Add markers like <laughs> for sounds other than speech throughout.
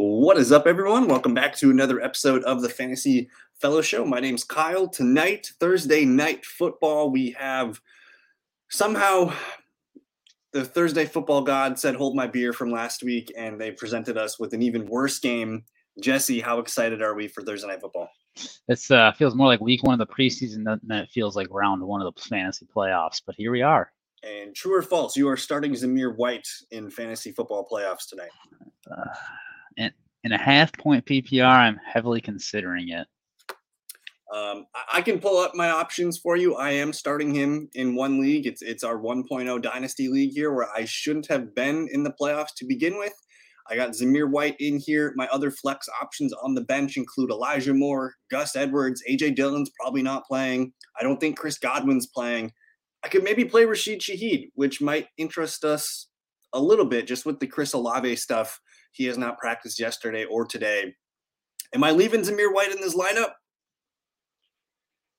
What is up, everyone? Welcome back to another episode of the Fantasy Fellow Show. My name's Kyle. Tonight, Thursday night football, we have somehow the Thursday football god said, Hold my beer from last week, and they presented us with an even worse game. Jesse, how excited are we for Thursday night football? It uh, feels more like week one of the preseason than it feels like round one of the fantasy playoffs, but here we are. And true or false, you are starting Zamir White in fantasy football playoffs tonight. Uh, in, in a half point PPR, I'm heavily considering it. Um, I can pull up my options for you. I am starting him in one league. It's it's our 1.0 dynasty league here, where I shouldn't have been in the playoffs to begin with. I got Zamir White in here. My other flex options on the bench include Elijah Moore, Gus Edwards, AJ Dillon's probably not playing. I don't think Chris Godwin's playing. I could maybe play Rashid Shaheed, which might interest us a little bit just with the Chris Olave stuff. He has not practiced yesterday or today. Am I leaving Zamir White in this lineup?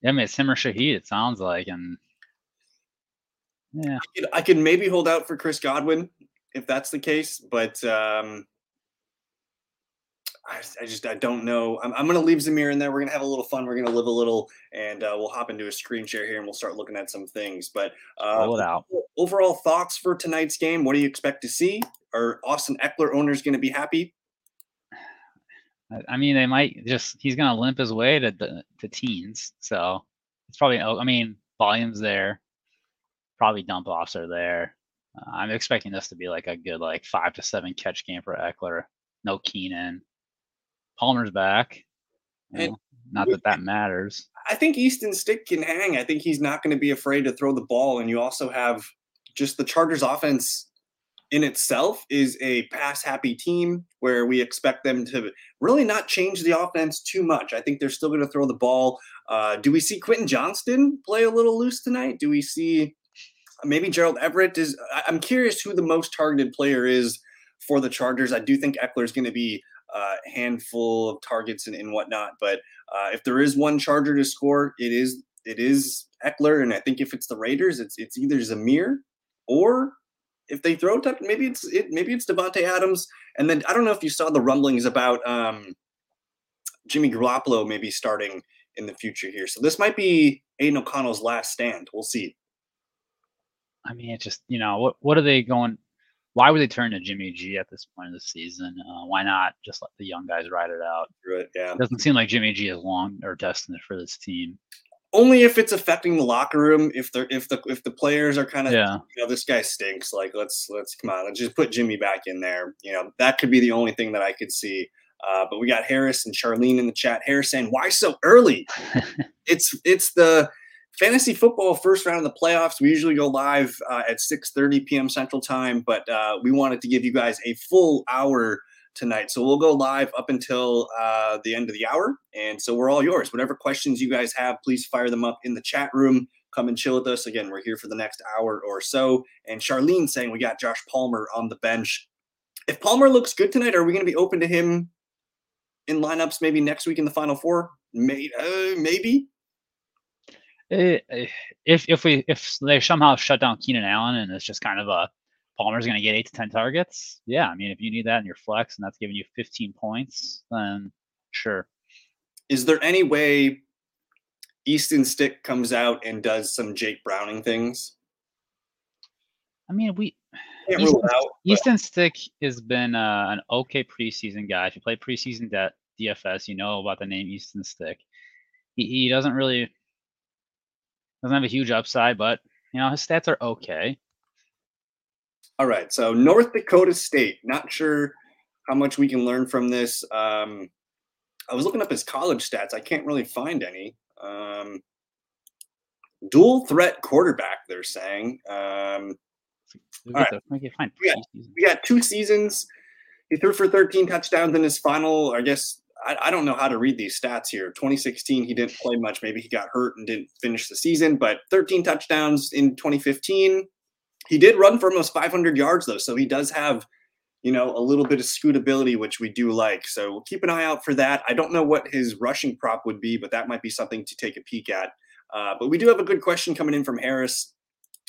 Yeah, I mean, it's him or Shaheed, it sounds like. And yeah, I could maybe hold out for Chris Godwin if that's the case, but um, I, I, just I don't know. I'm, I'm going to leave Zamir in there. We're going to have a little fun. We're going to live a little, and uh, we'll hop into a screen share here and we'll start looking at some things. But uh, out. overall thoughts for tonight's game? What do you expect to see? Are Austin Ekeler owners going to be happy? I mean, they might just he's going to limp his way to the to teens. So it's probably. I mean, volumes there. Probably dump offs are there. Uh, I'm expecting this to be like a good like five to seven catch game for Ekeler. No Keenan. Palmer's back. And not that that matters. I think Easton Stick can hang. I think he's not going to be afraid to throw the ball. And you also have just the Chargers offense in itself is a pass happy team where we expect them to really not change the offense too much. I think they're still going to throw the ball. Uh, do we see Quentin Johnston play a little loose tonight? Do we see maybe Gerald Everett? Is I'm curious who the most targeted player is for the Chargers. I do think Ekeler is going to be a handful of targets and, and whatnot, but uh, if there is one Charger to score, it is it is Ekeler, and I think if it's the Raiders, it's it's either Zamir or if they throw touch, maybe it's it, maybe it's Davante Adams. And then I don't know if you saw the rumblings about um, Jimmy Garoppolo maybe starting in the future here. So this might be Aidan O'Connell's last stand. We'll see. I mean, it's just you know what what are they going? Why would they turn to Jimmy G at this point of the season? Uh, why not just let the young guys ride it out? Right. Yeah. It doesn't seem like Jimmy G is long or destined for this team only if it's affecting the locker room. If they're if the if the players are kind of yeah. you know this guy stinks. Like let's let's come on, let's just put Jimmy back in there. You know that could be the only thing that I could see. Uh, but we got Harris and Charlene in the chat. Harris saying, "Why so early?" <laughs> it's it's the fantasy football first round of the playoffs. We usually go live uh, at 6:30 p.m. Central Time, but uh, we wanted to give you guys a full hour tonight. So we'll go live up until uh, the end of the hour. And so we're all yours. Whatever questions you guys have, please fire them up in the chat room. Come and chill with us. Again, we're here for the next hour or so. And Charlene saying we got Josh Palmer on the bench. If Palmer looks good tonight, are we going to be open to him in lineups maybe next week in the final four? Maybe. Uh, maybe. Eh, eh, if if we if they somehow shut down Keenan Allen and it's just kind of a Palmer's going to get eight to 10 targets. Yeah. I mean, if you need that in your flex and that's giving you 15 points, then sure. Is there any way Easton Stick comes out and does some Jake Browning things? I mean, we. Easton, out, Easton Stick has been uh, an okay preseason guy. If you play preseason de- DFS, you know about the name Easton Stick. He, he doesn't really doesn't have a huge upside, but you know his stats are okay. All right. So North Dakota State. Not sure how much we can learn from this. Um, I was looking up his college stats. I can't really find any. Um, dual threat quarterback. They're saying. Um, all right. We got, we got two seasons. He threw for 13 touchdowns in his final. I guess I, I, don't know how to read these stats here. 2016, he didn't play much. Maybe he got hurt and didn't finish the season. But 13 touchdowns in 2015. He did run for almost 500 yards though, so he does have, you know, a little bit of scootability, which we do like. So keep an eye out for that. I don't know what his rushing prop would be, but that might be something to take a peek at. Uh, but we do have a good question coming in from Harris,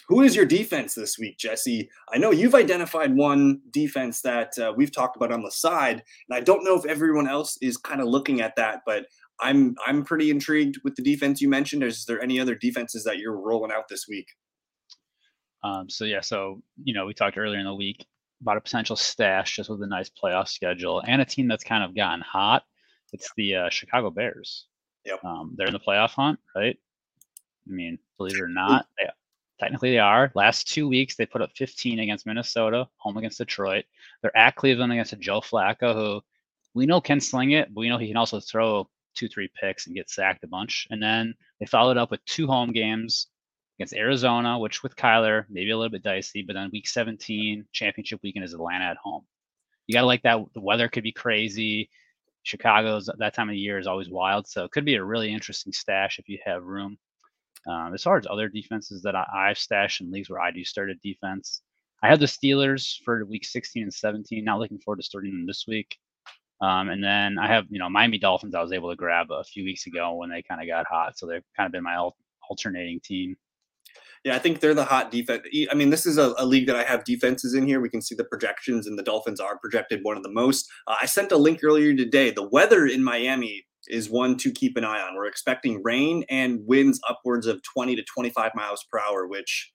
Who is your defense this week, Jesse? I know you've identified one defense that uh, we've talked about on the side, and I don't know if everyone else is kind of looking at that, but I'm I'm pretty intrigued with the defense you mentioned. Is there any other defenses that you're rolling out this week? Um, so yeah, so you know, we talked earlier in the week about a potential stash just with a nice playoff schedule and a team that's kind of gotten hot. It's the uh, Chicago Bears. Yep. Um, they're in the playoff hunt, right? I mean, believe it or not, they, technically they are. Last two weeks, they put up 15 against Minnesota, home against Detroit. They're at Cleveland against a Joe Flacco, who we know can sling it, but we know he can also throw two, three picks and get sacked a bunch. And then they followed up with two home games against Arizona, which with Kyler, maybe a little bit dicey, but then week 17, championship weekend is Atlanta at home. You got to like that. The weather could be crazy. Chicago's that time of year is always wild. So it could be a really interesting stash if you have room. Um, as far as other defenses that I, I've stashed in leagues where I do start a defense, I have the Steelers for week 16 and 17. Not looking forward to starting them this week. Um, and then I have, you know, Miami Dolphins. I was able to grab a few weeks ago when they kind of got hot, so they've kind of been my alternating team. Yeah, I think they're the hot defense. I mean, this is a, a, league that I have defenses in here. We can see the projections, and the Dolphins are projected one of the most. Uh, I sent a link earlier today. The weather in Miami is one to keep an eye on. We're expecting rain and winds upwards of 20 to 25 miles per hour, which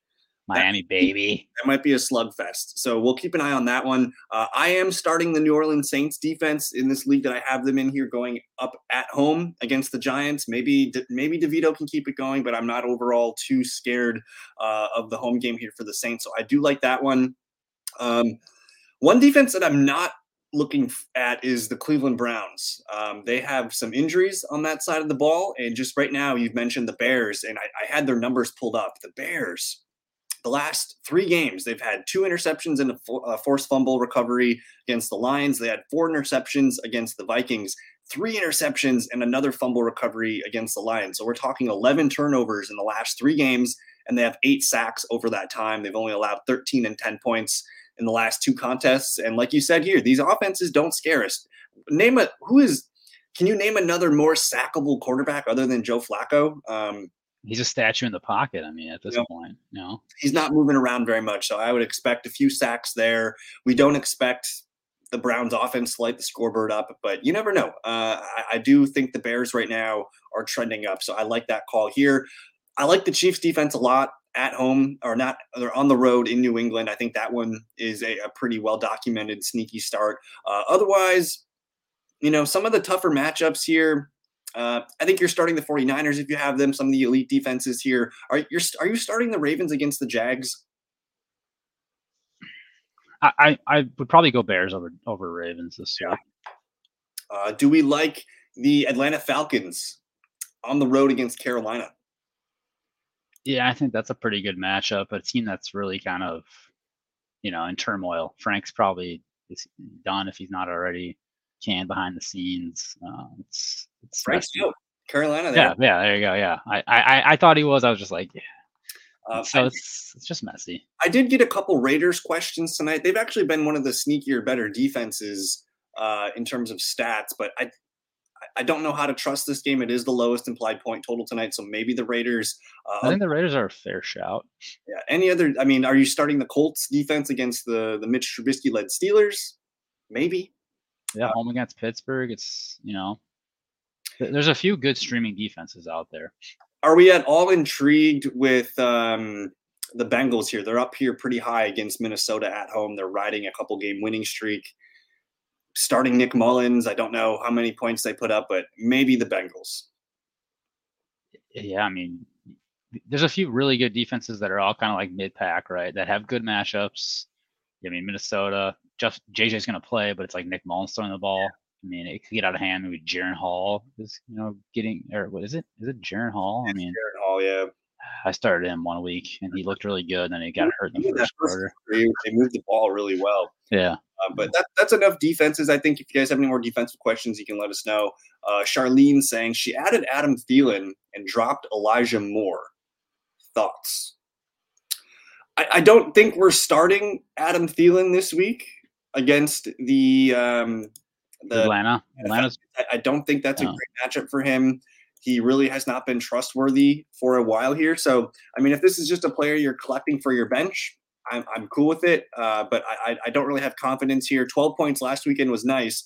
Miami that, baby. That might be a slugfest. So we'll keep an eye on that one. Uh, I am starting the New Orleans Saints defense in this league that I have them in here going up at home against the Giants. Maybe maybe DeVito can keep it going, but I'm not overall too scared uh, of the home game here for the Saints. So I do like that one. Um, one defense that I'm not looking at is the Cleveland Browns. Um, they have some injuries on that side of the ball, and just right now, you've mentioned the Bears, and I, I had their numbers pulled up. The Bears the last three games, they've had two interceptions and a, forced fumble recovery against the Lions. They had four interceptions against the Vikings, three interceptions and another fumble recovery against the Lions. So we're talking 11 turnovers in the last three games, and they have eight sacks over that time. They've only allowed 13 and 10 points in the last two contests. And like you said here, these offenses don't scare us. Name a who is. Can you name another more sackable quarterback other than Joe Flacco? Um, he's a statue in the pocket. I mean, at this yep. point, you know, he's not moving around very much. So I would expect a few sacks there. We don't expect the Browns offense to light the scoreboard up, but you never know. Uh, I, I, do think the Bears right now are trending up. So I like that call here. I like the Chiefs defense a lot at home or not. They're on the road in New England. I think that one is a, a pretty well documented sneaky start. Uh, otherwise, you know, some of the tougher matchups here, uh, I think you're starting the 49ers if you have them. Some of the elite defenses here. Are you are you starting the Ravens against the Jags? I, I would probably go Bears over over Ravens this year. Uh, do we like the Atlanta Falcons on the road against Carolina? Yeah, I think that's a pretty good matchup. A team that's really kind of, you know, in turmoil. Frank's probably done if he's not already can behind the scenes. Uh, it's it's Frank's out. Carolina. There. Yeah, yeah. There you go. Yeah, I, I I thought he was. I was just like, yeah. Uh, so I, it's it's just messy. I did get a couple Raiders questions tonight. They've actually been one of the sneakier, better defenses uh, in terms of stats, but I I don't know how to trust this game. It is the lowest implied point total tonight, so maybe the Raiders. Uh, I think the Raiders are a fair shout. Yeah. Any other? I mean, are you starting the Colts defense against the the Mitch Trubisky led Steelers? Maybe. Yeah, home against Pittsburgh. It's you know, there's a few good streaming defenses out there. Are we at all intrigued with um, the Bengals here? They're up here pretty high against Minnesota at home. They're riding a couple game winning streak. Starting Nick Mullens, I don't know how many points they put up, but maybe the Bengals. Yeah, I mean, there's a few really good defenses that are all kind of like mid pack, right? That have good matchups. I mean, Minnesota, just JJ's going to play, but it's like Nick Mullens throwing the ball. I mean, it could get out of hand. with Jaren Hall is, you know, getting or what is it? Is it Jaren Hall? I mean, Jaren Hall, yeah. I started him one week and he looked really good. And then he got hurt in the first quarter. They moved the ball really well. Yeah. Uh, but that, that's enough defenses. I think if you guys have any more defensive questions, you can let us know. Uh, Charlene saying she added Adam Thielen and dropped Elijah Moore. Thoughts? I, I don't think we're starting Adam Thielen this week against the um, the Atlanta. Atlanta's. I, don't think that's a great matchup for him. he really has not been trustworthy for a while here. So, I mean, if this is just a player you're collecting for your bench, I'm, I'm cool with it. Uh, but I, I don't really have confidence here. 12 points last weekend was nice,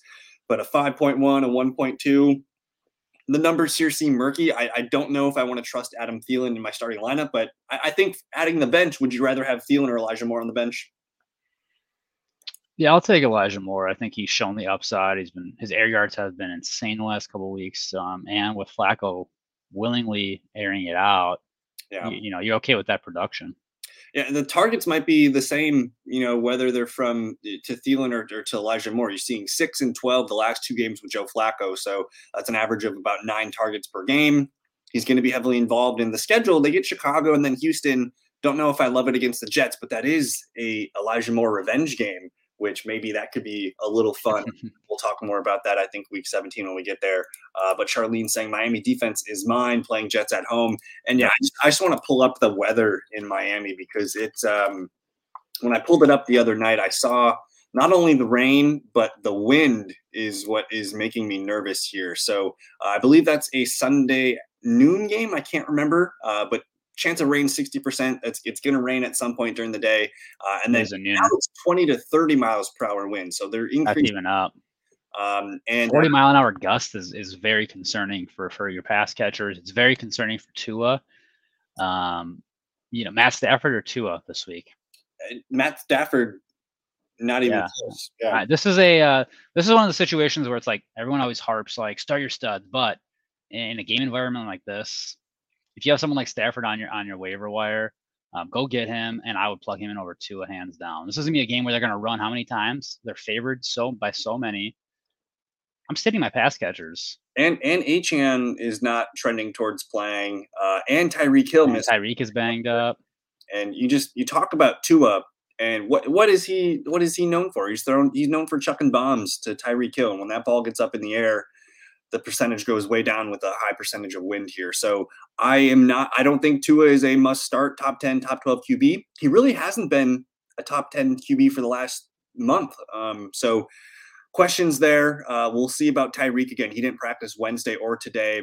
but a 5.1, a 1.2, the numbers here seem murky. I, I, don't know if I want to trust Adam Thielen in my starting lineup, but I, I, think adding the bench, would you rather have Thielen or Elijah Moore on the bench? Yeah, I'll take Elijah Moore. I think he's shown the upside. He's been his air yards have been insane the last couple weeks, um, and with Flacco willingly airing it out, yeah. you, you know, you're okay with that production. Yeah, the targets might be the same, you know, whether they're from eh, to Thielen or, or, to Elijah Moore. You're seeing six and 12 the last two games with Joe Flacco. So that's an average of about nine targets per game. He's going to be heavily involved in the schedule. They get Chicago and then Houston. Don't know if I love it against the Jets, but that is a Elijah Moore revenge game which maybe that could be a little fun. <laughs> we'll talk more about that, I think, week 17 when we get there. Uh, but Charlene saying Miami defense is mine, playing Jets at home. And yeah, I just, just want to pull up the weather in Miami because it's um, when I pulled it up the other night, I saw not only the rain, but the wind is what is making me nervous here. So uh, I believe that's a Sunday noon game. I can't remember, uh, but chance of rain 60%. It's, it's going to rain at some point during the day. Uh, and then now it's 20 to 30 miles per hour wind. So they're increasing. That's even up. Um, and 40 mile an hour gust is, is very concerning for, for your pass catchers. It's very concerning for Tua. Um, you know, Matt Stafford or Tua this week? Uh, Matt Stafford, not even yeah. close. Yeah. Right, this is a uh, this is one of the situations where it's like everyone always harps like start your studs, but in a game environment like this, if you have someone like Stafford on your on your waiver wire, um, go get him, and I would plug him in over Tua hands down. This is gonna be a game where they're gonna run how many times? They're favored so by so many. I'm sitting my pass catchers. And and Achane is not trending towards playing. Uh, and Tyreek Hill missed. Tyreek is banged up. And you just you talk about Tua and what what is he what is he known for? He's thrown he's known for chucking bombs to Tyreek Hill. And when that ball gets up in the air, the percentage goes way down with a high percentage of wind here. So I am not, I don't think Tua is a must start top 10, top 12 QB. He really hasn't been a top 10 QB for the last month. Um, so questions there. Uh, we'll see about Tyreek again. He didn't practice Wednesday or today.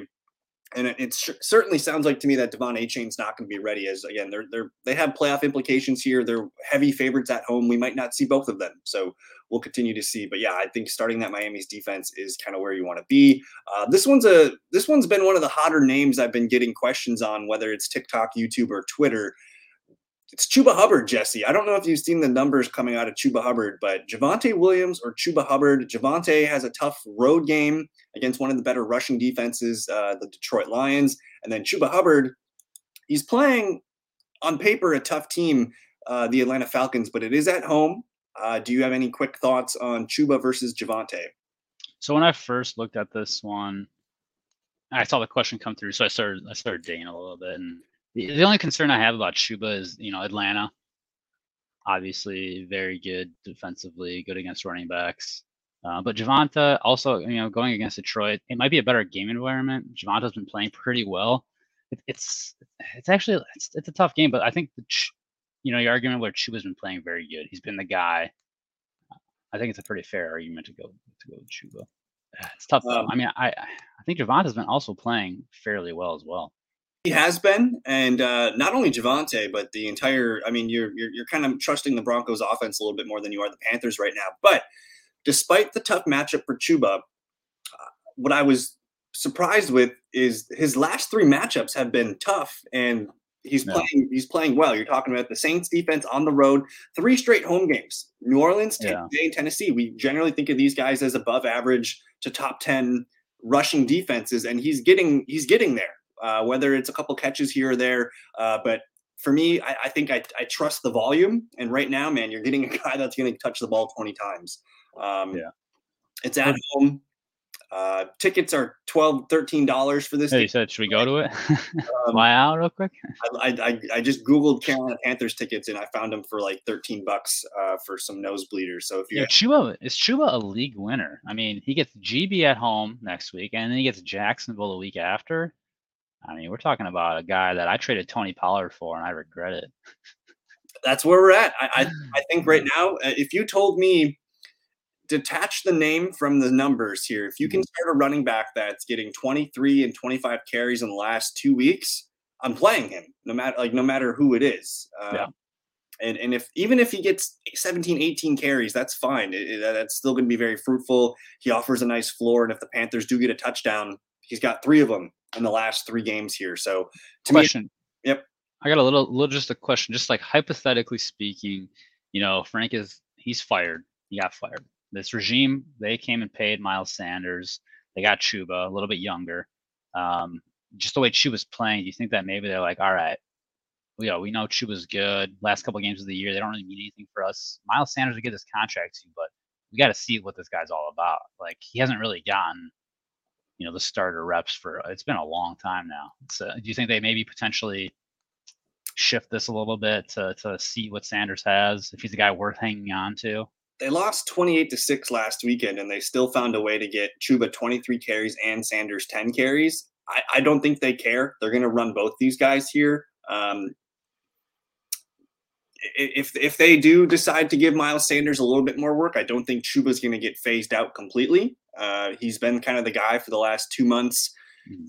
And it, it sh- certainly sounds like to me that De'Von Achane's not going to be ready. As again, they're they're they have playoff implications here. They're heavy favorites at home. We might not see both of them. So we'll continue to see. But yeah, I think starting that Miami's defense is kind of where you want to be. Uh, this one's a this one's been one of the hotter names I've been getting questions on, whether it's TikTok, YouTube, or Twitter. It's Chuba Hubbard, Jesse. I don't know if you've seen the numbers coming out of Chuba Hubbard, but Javonte Williams or Chuba Hubbard. Javonte has a tough road game against one of the better rushing defenses, uh, the Detroit Lions, and then Chuba Hubbard. He's playing on paper a tough team, uh, the Atlanta Falcons, but it is at home. Uh, do you have any quick thoughts on Chuba versus Javonte? So when I first looked at this one, I saw the question come through, so I started I started digging a little bit, and the, the only concern I have about Chuba is you know Atlanta, obviously very good defensively, good against running backs. Uh, but Javonte also, you know, going against Detroit, it might be a better game environment. Javonte's been playing pretty well. It, it's it's actually it's, it's a tough game, but I think the you know, your argument where Chuba's been playing very good. He's been the guy. I think it's a pretty fair argument to go to go with Chuba. It's tough. Um, I mean, I I think Javonte's been also playing fairly well as well. He has been, and uh, not only Javonte, but the entire. I mean, you're, you're you're kind of trusting the Broncos' offense a little bit more than you are the Panthers right now. But despite the tough matchup for Chuba, uh, what I was surprised with is his last three matchups have been tough, and He's no. playing. He's playing well. You're talking about the Saints defense on the road, three straight home games. New Orleans, yeah. Tennessee. We generally think of these guys as above average to top ten rushing defenses, and he's getting he's getting there. Uh, whether it's a couple catches here or there, uh, but for me, I, I think I, I, trust the volume. And right now, man, you're getting a guy that's going to touch the ball 20 times. Um, yeah, it's at home. Uh, tickets are 12 $13 for this. Hey, you said, should we go to it? <laughs> um, Fly out real quick? I, I, I just Googled Carolina Panthers tickets and I found them for like 13 bucks uh, for some nosebleeders. So if you yeah, Chuba, is Chuba a league winner? I mean, he gets GB at home next week and then he gets Jacksonville the week after. I mean, we're talking about a guy that I traded Tony Pollard for and I regret it. That's where we're at. I, I, <laughs> I think right now, uh, if you told me detach the name from the numbers here. If you can Mm-hmm. start a running back that's getting 23 and 25 carries in the last two weeks, I'm playing him no matter like no matter who it is. Uh, Yeah. And and if even if he gets 17, 18 carries, that's fine. It- it- that's still going to be very fruitful. He offers a nice floor, and if the Panthers do get a touchdown, he's got three of them in the last three games here. So to me, question. Yep. I got a little, little, just a question. Just like hypothetically speaking, you know, Frank is he's fired. He got fired. This regime, they came and paid Miles Sanders. They got Chuba, a little bit younger. Um, just the way Chuba's playing, do you think that maybe they're like, all right, we know we know Chuba's good. Last couple games of the year, they don't really mean anything for us. Miles Sanders will get this contract too, but we got to see what this guy's all about. Like he hasn't really gotten, you know, the starter reps for. It's been a long time now. So do you think they maybe potentially shift this a little bit to to see what Sanders has if he's a guy worth hanging on to? they lost 28 to 6 last weekend and they still found a way to get Chuba 23 carries and Sanders 10 carries. I, I don't think they care. They're going to run both these guys here. Um, if if they do decide to give Miles Sanders a little bit more work, I don't think Chuba's going to get phased out completely. Uh, he's been kind of the guy for the last two months.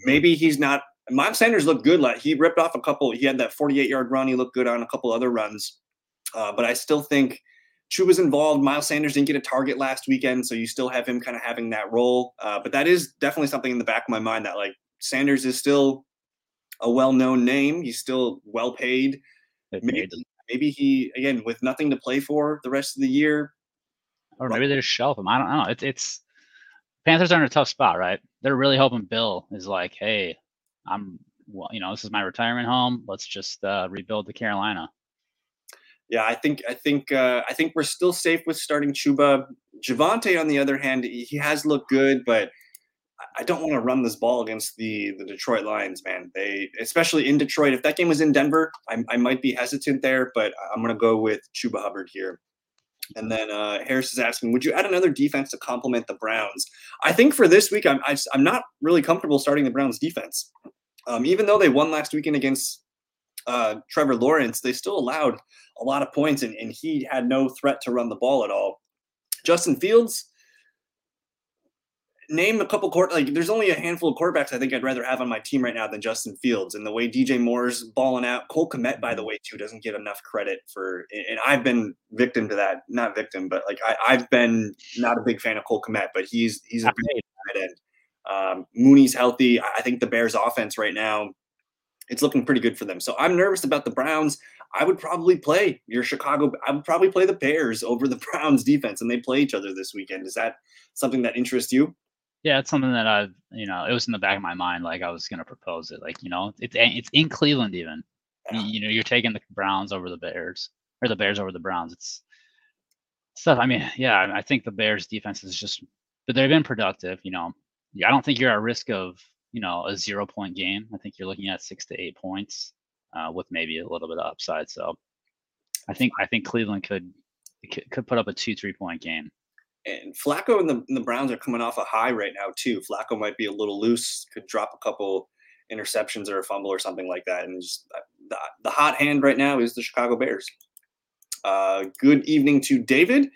Maybe he's not. Miles Sanders looked good. Like he ripped off a couple. He had that 48 yard run. He looked good on a couple other runs. Uh, but I still think Chuba's involved. Miles Sanders didn't get a target last weekend, so you still have him kind of having that role. Uh, but that is definitely something in the back of my mind that like Sanders is still a well-known name. He's still well paid. Maybe, maybe he again with nothing to play for the rest of the year. or maybe they just shelf him. I don't know. It's it's Panthers are in a tough spot, right? They're really hoping Bill is like, hey, I'm well, you know, this is my retirement home. Let's just uh, rebuild the Carolina. Yeah, I think I think uh, I think we're still safe with starting Chuba. Javonte, on the other hand, he has looked good, but I- I don't want to run this ball against the the Detroit Lions, man. They especially in Detroit. If that game was in Denver, I, I might be hesitant there, but I'm going to go with Chuba Hubbard here. And then uh, Harris is asking, would you add another defense to complement the Browns? I think for this week, I'm I, am i am not really comfortable starting the Browns defense. Um, even though they won last weekend against uh, Trevor Lawrence, they still allowed a lot of points, and, and he had no threat to run the ball at all. Justin Fields, name a couple court like there's only a handful of quarterbacks I think I'd rather have on my team right now than Justin Fields. And the way DJ Moore's balling out, Cole Kmet, by the way, too, doesn't get enough credit for and I've been victim to that. Not victim, but like I, I've been not a big fan of Cole Kmet, but he's he's a big tight end. Um, Mooney's healthy. I think the Bears offense right now, it's looking pretty good for them. So I'm nervous about the Browns. I would probably play your Chicago. I would probably play the Bears over the <laughs> Browns defense, and they play each other this weekend. Is that something that interests you? Yeah, it's something that I, you know, it was in the back of my mind. Like I was gonna propose it. Like you know, it's it's in Cleveland even. You, Yeah. you know, you're taking the Browns over the Bears or the Bears over the Browns. It's stuff. I mean, yeah, I think the Bears defense is just, but they've been productive. You know, Yeah, I don't think you're at risk of you know a zero point game. I think you're looking at six to eight points uh, with maybe a little bit of upside. So I think I think Cleveland could could, could put up a two three point game. And Flacco and the, and the Browns are coming off a high right now too. Flacco might be a little loose, could drop a couple interceptions or a fumble or something like that. And just uh, the, the hot hand right now is the Chicago Bears. Uh, good evening to David.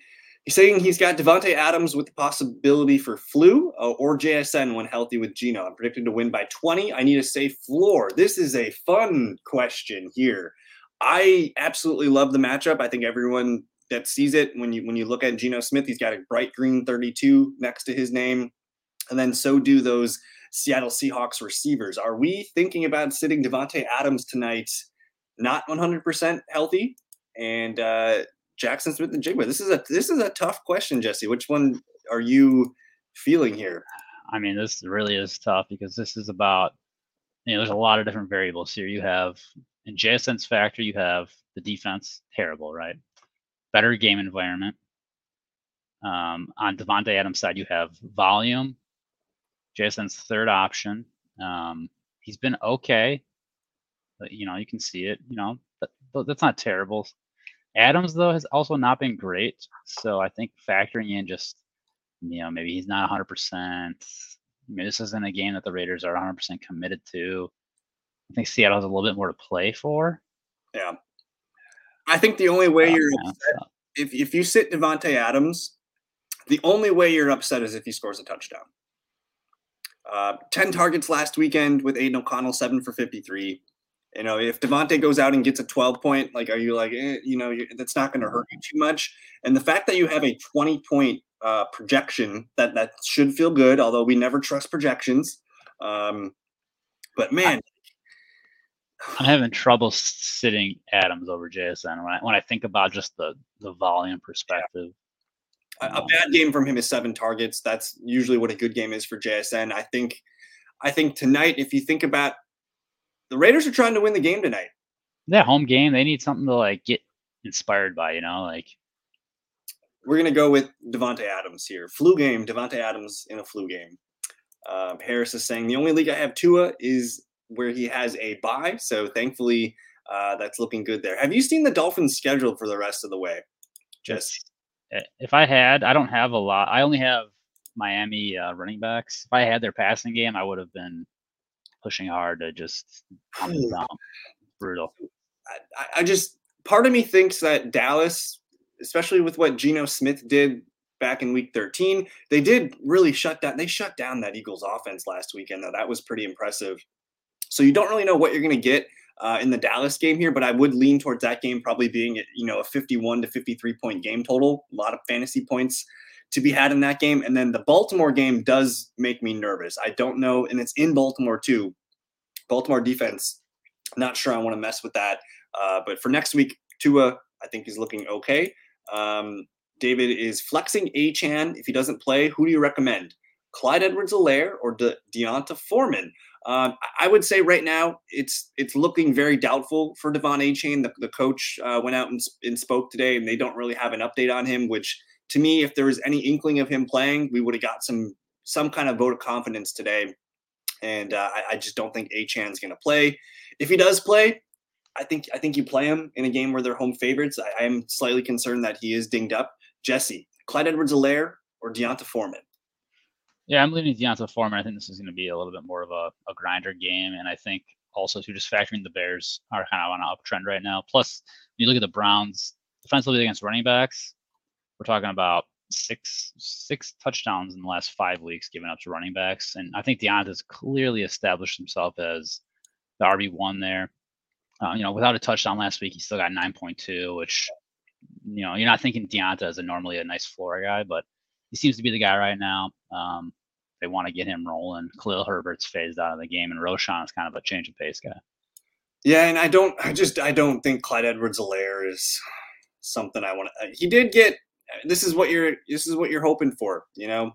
He's saying he's got Davante Adams with the possibility for flu uh, or JSN when healthy with Geno. I'm predicted to win by 20. I need a safe floor. This is a fun question here. I absolutely love the matchup. I think everyone that sees it when you when you look at Geno Smith, he's got a bright green 32 next to his name, and then so do those Seattle Seahawks receivers. Are we thinking about sitting Davante Adams tonight, not 100% healthy, and uh, Jaxon Smith-Njigba? This is a this is a tough question, Jesse. Which one are you feeling here? I mean, this really is tough because this is about, you know, there's a lot of different variables here. You have, in JSN's factor, you have the defense, terrible, right? Better game environment. Um, on Davante Adams' side, you have volume, JSN's third option. Um, he's been okay. But, you know, you can see it, you know, but that's not terrible. Adams, though, has also not been great. So I think factoring in just you know, maybe he's not 100%. I mean, this isn't a game that the Raiders are 100% committed to. I think Seattle has a little bit more to play for. Yeah, I think the only way you're yeah, upset if if you sit Davante Adams, The only way you're upset is if he scores a touchdown. Uh, 10 targets last weekend with Aidan O'Connell, seven for 53. You know, if Davante goes out and gets a 12 point, like, are you like, eh, you know, that's not going to hurt you too much. And the fact that you have a 20 point uh, projection that that should feel good, although we never trust projections. Um, but man, I'm having trouble sitting Adams over JSN when I when I think about just the the volume perspective. A, a bad game from him is seven targets. That's usually what a good game is for JSN. I think, I think tonight, if you think about the Raiders are trying to win the game tonight. That home game, they need something to like get inspired by. You know, like we're gonna go with Davante Adams here. Flu game, Davante Adams in a flu game. Uh, Harris is saying the only league I have Tua is where he has a bye. So thankfully, uh, that's looking good there. Have you seen the Dolphins' schedule for the rest of the way? Just eh, if I had, I don't have a lot. I only have Miami uh, running backs. If I had their passing game, I would have been pushing hard to just. Brutal. I, I just part of me thinks that Dallas, especially with what Geno Smith did back in week 13, they did really shut down. They shut down that Eagles offense last weekend, though. That was pretty impressive. So you don't really know what you're going to get uh, in the Dallas game here, but I would lean towards that game probably being you know a 51 to 53 point game total. A lot of fantasy points to be had in that game, and then the Baltimore game does make me nervous. I don't know, and it's in Baltimore too. Baltimore defense, not sure I want to mess with that. Uh, but for next week, Tua I think he's looking okay. Um, David is flexing Achane. If he doesn't play, who do you recommend? Clyde Edwards-Helaire or De- D'Onta Foreman? Um, I would say right now it's it's looking very doubtful for De'Von Achane. The, the coach uh, went out and, and, spoke today, and they don't really have an update on him. Which to me, if there was any inkling of him playing, we would have got some some kind of vote of confidence today. And uh, I, I, just don't think Achane's going to play. If he does play, I think I think you play him in a game where they're home favorites. I, am slightly concerned that he is dinged up. Jesse, Clyde Edwards-Helaire or D'Onta Foreman? Yeah, I'm leaning D'Onta Foreman. I think this is going to be a little bit more of a, a grinder game, and I think also to just factoring the Bears are kind of on an uptrend right now. Plus, when you look at the Browns defensively against running backs, we're talking about six six touchdowns in the last five weeks given up to running backs, and I think D'Onta's clearly established himself as the RB one there. Uh, you know, without a touchdown last week, he still got 9.2, which you know you're not thinking D'Onta is a normally a nice floor guy, but he seems to be the guy right now. Um, they want to get him rolling. Khalil Herbert's phased out of the game, and Roschon is kind of a change of pace guy. Yeah, and I don't, I just, I don't think Clyde Edwards-Helaire is something I want to. He did get. This is what you're. This is what you're hoping for. You know.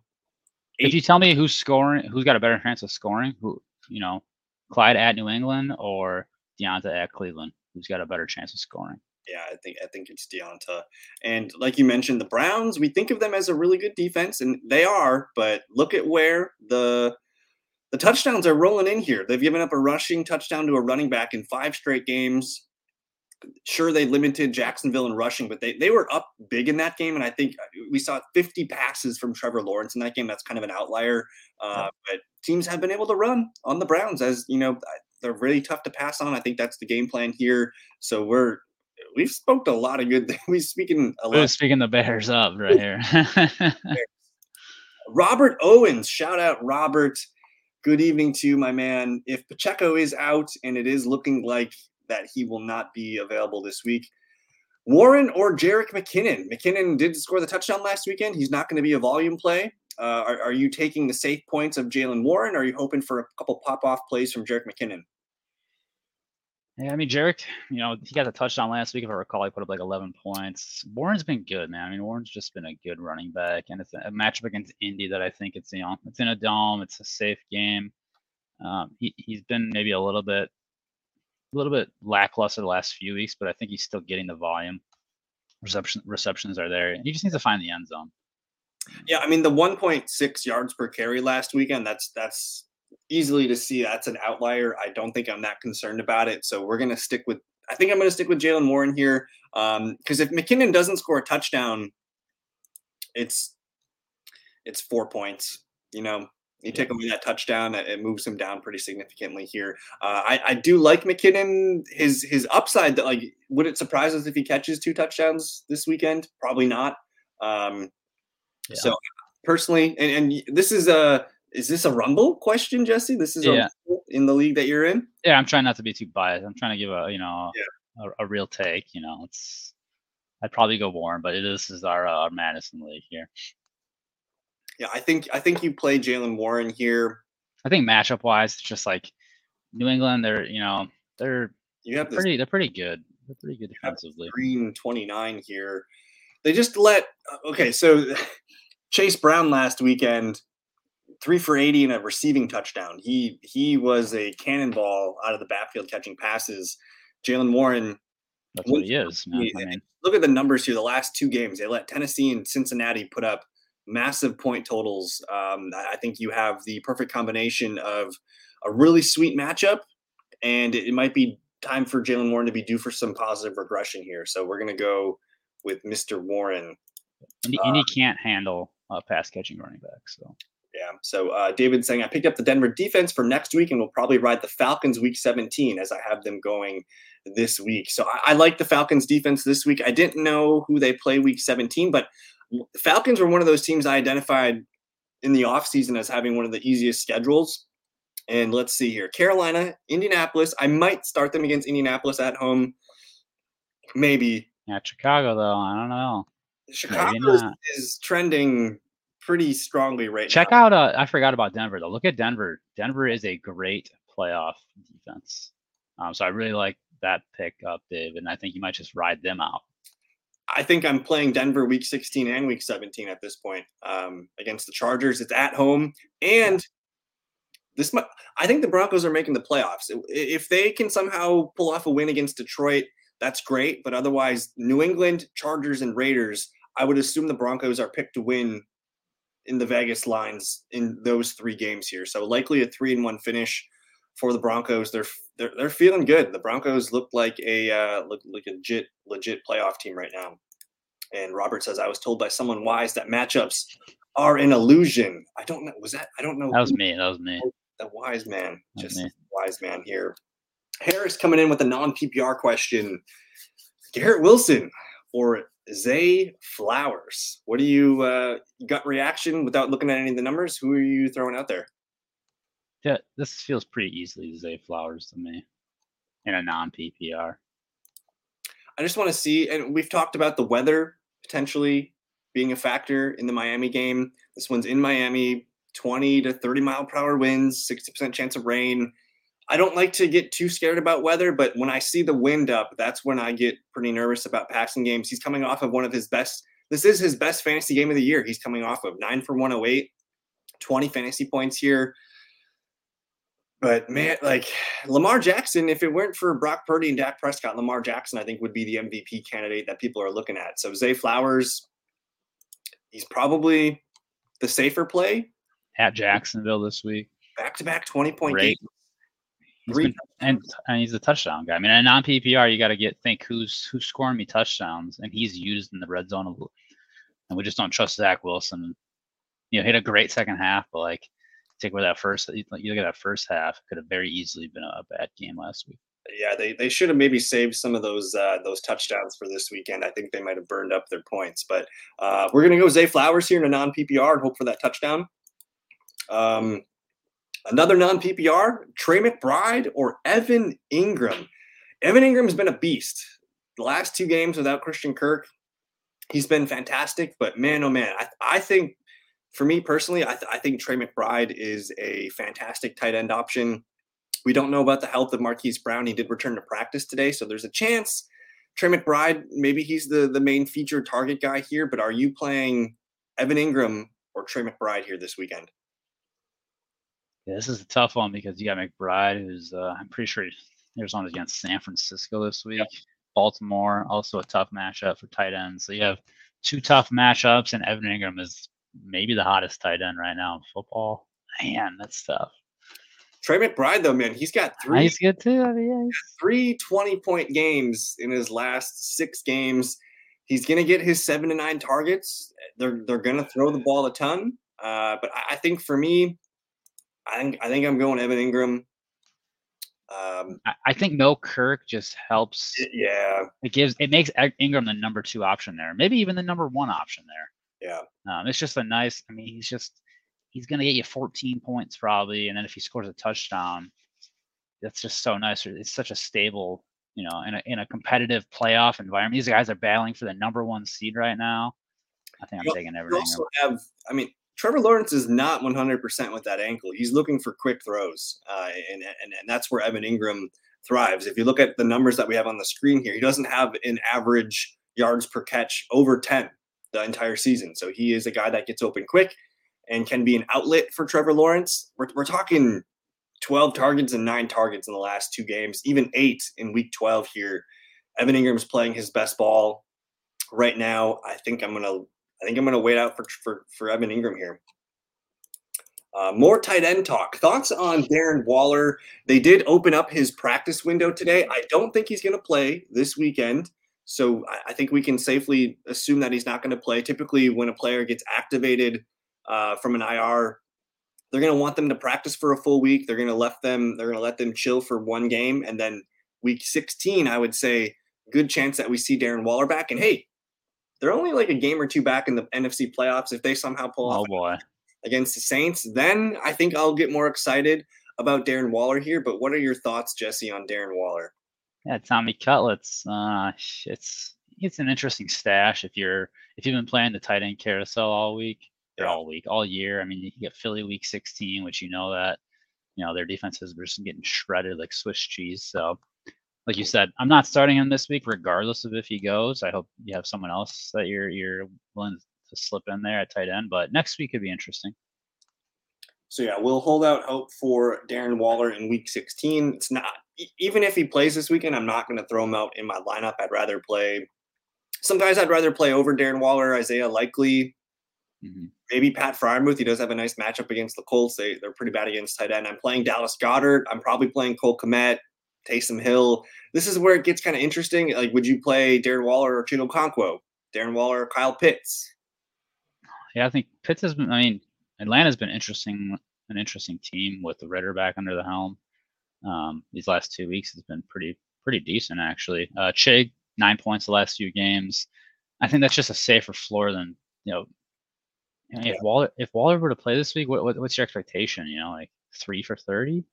Eight. If you tell me who's scoring, who's got a better chance of scoring, who you know, Clyde at New England or D'Onta at Cleveland, who's got a better chance of scoring? Yeah, I think I think it's D'Onta. And like you mentioned, the Browns, we think of them as a really good defense, and they are. But look at where the the touchdowns are rolling in here. They've given up a rushing touchdown to a running back in five straight games. Sure, they limited Jacksonville in rushing, but they, they were up big in that game. And I think we saw 50 passes from Trevor Lawrence in that game. That's kind of an outlier. Uh, but teams have been able to run on the Browns as, you know, they're really tough to pass on. I think that's the game plan here. So we're we've spoke a lot of good <laughs> things. We speaking a lot. We're speaking the Bears up right here. <laughs> Robert Owens, shout out Robert. Good evening to you, my man. If Pacheco is out and it is looking like that he will not be available this week, Warren or Jerick McKinnon? McKinnon did score the touchdown last weekend. He's not going to be a volume play. Uh, are, are, you taking the safe points of Jaylen Warren? Or are you hoping for a couple pop off plays from Jerick McKinnon? Yeah, I mean, Jerick, you know, he got a touchdown last week. If I recall, he put up like 11 points. Warren's been good, man. I mean, Warren's just been a good running back, and it's a matchup against Indy that I think it's you know it's in a dome. It's a safe game. Um, he he's been maybe a little bit, a little bit lackluster the last few weeks, but I think he's still getting the volume. Reception receptions are there. He just needs to find the end zone. Yeah, I mean the 1.6 yards per carry last weekend. That's that's easily to see that's an outlier. I don't think I'm that concerned about it. So we're going to stick with, I think I'm going to stick with Jaylen Warren here. Because um, if McKinnon doesn't score a touchdown, it's, it's four points. You know, you take away that touchdown, it moves him down pretty significantly here. Uh, I, I do like McKinnon. His his upside. That like, would it surprise us if he catches two touchdowns this weekend? Probably not. Um, Yeah. So personally, and, and this is a is this a rumble question, Jesse? This is yeah. in the league that you're in. Yeah, I'm trying not to be too biased. I'm trying to give a you know yeah. a, a, real take. You know, it's I'd probably go Warren, but this is our uh, our Madison league here. Yeah, I think I think you play Jaylen Warren here. I think matchup wise, it's just like New England. They're you know they're you have pretty they're pretty good. They're pretty good defensively. Green 29 here. They just let uh, okay. So <laughs> Chase Brown last weekend, three for 80 and a receiving touchdown. He he was a cannonball out of the backfield catching passes. Jaylen Warren. That's what he is. I mean. Look at the numbers here. The last two games, they let Tennessee and Cincinnati put up massive point totals. Um, I think you have the perfect combination of a really sweet matchup, and it, it might be time for Jaylen Warren to be due for some positive regression here. So we're going to go with Mr. Warren. Indy, uh, Indy can't handle uh, pass catching running back. So yeah. So uh, David saying I picked up the Denver defense for next week, and we'll probably ride the Falcons week 17 as I have them going this week. So I, I like the Falcons defense this week. I didn't know who they play week 17, but Falcons were one of those teams I identified in the offseason as having one of the easiest schedules. And let's see here Carolina, Indianapolis. I might start them against Indianapolis at home. Maybe. Yeah, Chicago, though. I don't know. Chicago is, is trending pretty strongly right Check now. out, uh, I forgot about Denver, though. Look at Denver. Denver is a great playoff defense. Um, so I really like that pick up, Dave. And I think you might just ride them out. I think I'm playing Denver week 16 and week 17 at this point um, against the Chargers. It's at home, and this I think the Broncos are making the playoffs. If they can somehow pull off a win against Detroit, that's great. But otherwise, New England, Chargers, and Raiders, I would assume the Broncos are picked to win in the Vegas lines in those three games here. So likely a three and one finish for the Broncos. They're they're, they're feeling good. The Broncos look like a uh, look like a legit legit playoff team right now. And Robert says, I was told by someone wise that matchups are an illusion. I don't know. Was that? I don't know. That was me. That was me. The wise man, just wise man here. Harris coming in with a non PPR question. Garrett Wilson or Zay Flowers. What do you uh, gut reaction without looking at any of the numbers? Who are you throwing out there? Yeah, this feels pretty easily Zay Flowers to me in a non PPR. I just want to see, and we've talked about the weather potentially being a factor in the Miami game. This one's in Miami, 20 to 30 mile per hour winds, 60% chance of rain. I don't like to get too scared about weather, but when I see the wind up, that's when I get pretty nervous about passing games. He's coming off of one of his best. This is his best fantasy game of the year. He's coming off of nine for 108, 20 fantasy points here. But man, like Lamar Jackson, if it weren't for Brock Purdy and Dak Prescott, Lamar Jackson, I think would be the MVP candidate that people are looking at. So Zay Flowers, he's probably the safer play. At Jacksonville this week. Back to back 20 point Been, and, and he's a touchdown guy. I mean, in non PPR, you got to get think who's who's scoring me touchdowns, and he's used in the red zone. And we just don't trust Zach Wilson. You know, hit a great second half, but like take away that first, you look at that first half, could have very easily been a bad game last week. Yeah, they, they should have maybe saved some of those uh, those touchdowns for this weekend. I think they might have burned up their points, but uh, we're gonna go Zay Flowers here in a non PPR and hope for that touchdown. Um, another non PPR, Trey McBride or Evan Engram. Evan Engram's been a beast. The last two games without Christian Kirk, he's been fantastic. But man, oh man, I, I think for me personally, I, th- I think Trey McBride is a fantastic tight end option. We don't know about the health of Marquise Brown. He did return to practice today, so there's a chance Trey McBride maybe he's the the main featured target guy here. But are you playing Evan Engram or Trey McBride here this weekend? Yeah, this is a tough one because you got McBride, who's uh, I'm pretty sure Arizona's against San Francisco this week. Yep. Baltimore, also a tough matchup for tight ends. So you have two tough matchups, and Evan Engram is maybe the hottest tight end right now in football. Man, that's tough. Trey McBride, though, man, he's got three. He's good too. I mean, yeah, <laughs> three 20 point games in his last six games. He's going to get his seven to nine targets. They're they're going to throw the ball a ton. Uh, but I, I, think for me, I think I think I'm going Evan Engram. Um, I, I think no Kirk just helps. It, yeah, it gives it makes Engram the number two option there, maybe even the number one option there. Yeah. Um, it's just a nice. I mean, he's just he's gonna get you 14 points probably, and then if he scores a touchdown, that's just so nice. It's such a stable, you know, in a in a competitive playoff environment. These guys are battling for the number one seed right now. I think I'm you taking everything. You also have, I mean, Trevor Lawrence is not 100% with that ankle. He's looking for quick throws, uh, and, and and that's where Evan Engram thrives. If you look at the numbers that we have on the screen here, he doesn't have an average yards per catch over 10 the entire season. So he is a guy that gets open quick and can be an outlet for Trevor Lawrence. We're, we're talking 12 targets and nine targets in the last two games, even eight in week 12 here. Evan Engram's playing his best ball right now. I think I'm gonna I think I'm gonna wait out for for, for Evan Engram here. Uh, more tight end talk. Thoughts on Darren Waller? They did open up his practice window today. I don't think he's going to play this weekend. So I, I, think we can safely assume that he's not going to play. Typically, when a player gets activated uh, from an IR, they're going to want them to practice for a full week. They're going to let them. They're going to let them chill for one game, and then week 16, I would say, good chance that we see Darren Waller back. And hey, they're only like a game or two back in the NFC playoffs. If they somehow pull oh, off boy. against the Saints, then I think I'll get more excited about Darren Waller here. But what are your thoughts, Jesse, on Darren Waller? Yeah, Tommy Cutlets. Uh, it's it's an interesting stash if you're if you've been playing the tight end carousel all week, yeah. all week, all year. I mean, you get Philly week 16, which you know that you know their defenses are just getting shredded like Swiss cheese. So, like you said, I'm not starting him this week, regardless of if he goes. I hope you have someone else that you're you're willing to slip in there at tight end. But next week could be interesting. So yeah, we'll hold out hope for Darren Waller in Week 16. It's not even if he plays this weekend, I'm not going to throw him out in my lineup. I'd rather play some guys. I'd rather play over Darren Waller, Isaiah Likely, mm-hmm. maybe Pat Freiermuth. He does have a nice matchup against the Colts. They they're pretty bad against tight end. I'm playing Dallas Goedert. I'm probably playing Cole Kmet, Taysom Hill. This is where it gets kind of interesting. Like, would you play Darren Waller or Chig Okonkwo? Darren Waller, or Kyle Pitts. Yeah, I think Pitts has been. I mean, Atlanta's been interesting, an interesting team with the Ridder back under the helm. Um, these last two weeks has been pretty pretty decent actually. Uh, Chig nine points the last few games. I think that's just a safer floor than you know. If Waller if Waller were to play this week, what, what what's your expectation? You know, like three for thirty.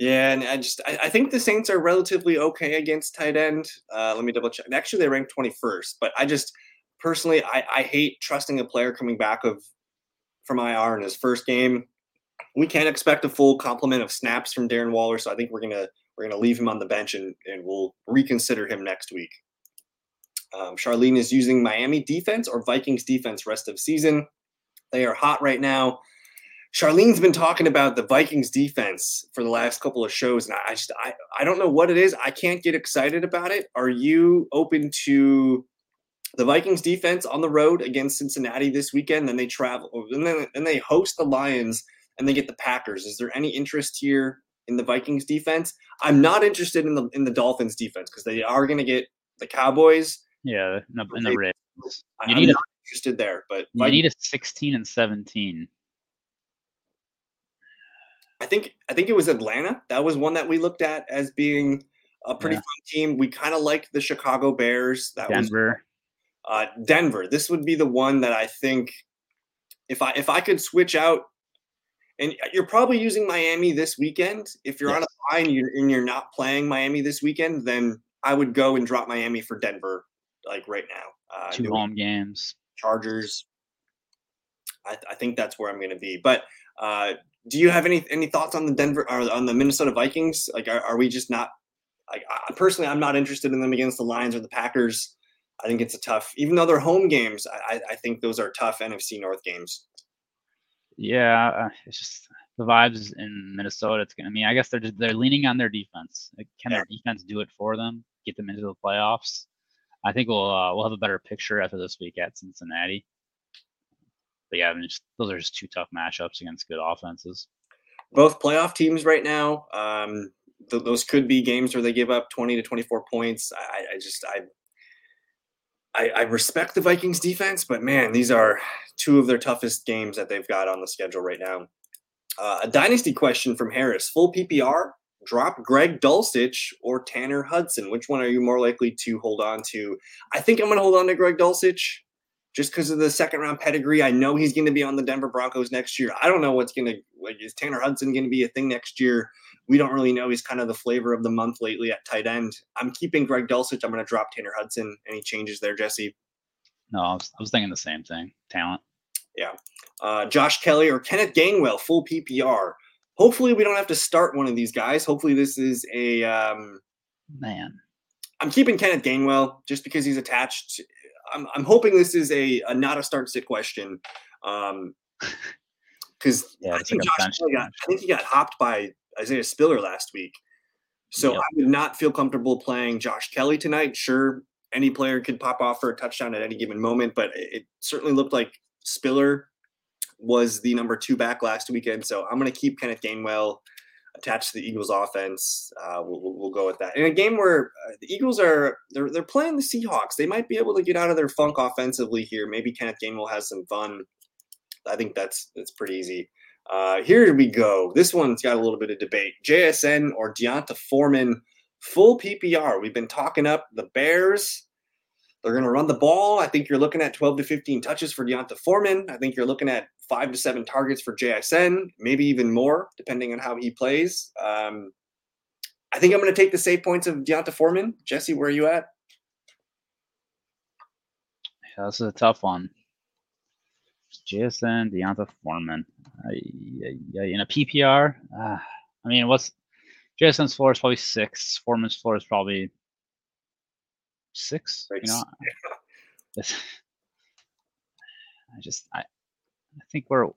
Yeah, and I just I, I, think the Saints are relatively okay against tight end. Uh, let me double check. Actually, they ranked twenty first, but I just personally I, I hate trusting a player coming back of from IR in his first game. We can't expect a full complement of snaps from Darren Waller, so I think we're gonna we're gonna leave him on the bench and, and we'll reconsider him next week. Um, Charlene is using Miami defense or Vikings defense rest of season. They are hot right now. Charlene's been talking about the Vikings defense for the last couple of shows, and I just I, I don't know what it is. I can't get excited about it. Are you open to the Vikings defense on the road against Cincinnati this weekend. Then they travel, and then and they host the Lions, and they get the Packers. Is there any interest here in the Vikings defense? I'm not interested in the in the Dolphins defense because they are going to get the Cowboys. Yeah, in the, in the Ravens. You I'm need not a, interested there, but you Vikings, need a 16 and 17. I think I think it was Atlanta. That was one that we looked at as being a pretty yeah. fun team. We kind of liked the Chicago Bears. That Denver. was uh, Denver. This would be the one that I think if I if I could switch out, and you're probably using Miami this weekend. If you're yes. on a line and you're, and you're not playing Miami this weekend, then I would go and drop Miami for Denver, like right now. Uh, Two home games. Chargers. I, I think that's where I'm going to be. But uh, do you have any any thoughts on the Denver or on the Minnesota Vikings? Like, are, are we just not? Like, I, personally, I'm not interested in them against the Lions or the Packers. I think it's a tough, even though they're home games. I, I think those are tough NFC North games. Yeah, uh, it's just the vibes in Minnesota. It's gonna. I mean, I guess they're just, they're leaning on their defense. Can yeah. their defense do it for them? Get them into the playoffs? I think we'll uh, we'll have a better picture after this week at Cincinnati. But yeah, I mean, those are just two tough matchups against good offenses. Both playoff teams right now. Um, th- those could be games where they give up 20 to 24 points. I, I just I I, I, respect the Vikings defense, but man, these are two of their toughest games that they've got on the schedule right now. Uh, a dynasty question from Harris: Full PPR, drop Greg Dulcich or Tanner Hudson. Which one are you more likely to hold on to? I think I'm going to hold on to Greg Dulcich. Just because of the second round pedigree. I know he's going to be on the Denver Broncos next year. I don't know what's going to like is Tanner Hudson going to be a thing next year? We don't really know. He's kind of the flavor of the month lately at tight end. I'm keeping Greg Dulcich. I'm going to drop Tanner Hudson. Any changes there, Jesse? No, I was, I was thinking the same thing. Talent. Yeah. Uh, Josh Kelley or Kenneth Gainwell, full PPR. Hopefully, we don't have to start one of these guys. Hopefully, this is a um, man. I'm keeping Kenneth Gainwell just because he's attached. I'm, I'm hoping this is a, a not a start sit question. Um, <laughs> because yeah, I think like Josh got, I think he got hopped by Isaiah Spiller last week. So yep. I would not feel comfortable playing Josh Kelley tonight. Sure, any player could pop off for a touchdown at any given moment, but it certainly looked like Spiller was the number two back last weekend. So I'm going to keep Kenneth Gainwell attached to the Eagles offense. Uh, we'll, we'll, go with that. In a game where uh, the Eagles are they're they're playing the Seahawks, they might be able to get out of their funk offensively here. Maybe Kenneth Gainwell has some fun. I think that's that's pretty easy. Uh, here we go. This one's got a little bit of debate. JSN or D'Onta Foreman, full PPR. We've been talking up the Bears. They're going to run the ball. I think you're looking at 12 to 15 touches for D'Onta Foreman. I think you're looking at five to seven targets for JSN, maybe even more, depending on how he plays. Um, I think I'm going to take the save points of D'Onta Foreman. Jesse, where are you at? Yeah, this is a tough one. JSN, D'Onta Foreman. Uh, in a PPR, uh, I mean, what's JSN's floor is probably six. Foreman's floor is probably six. You know, <laughs> I just I I think we're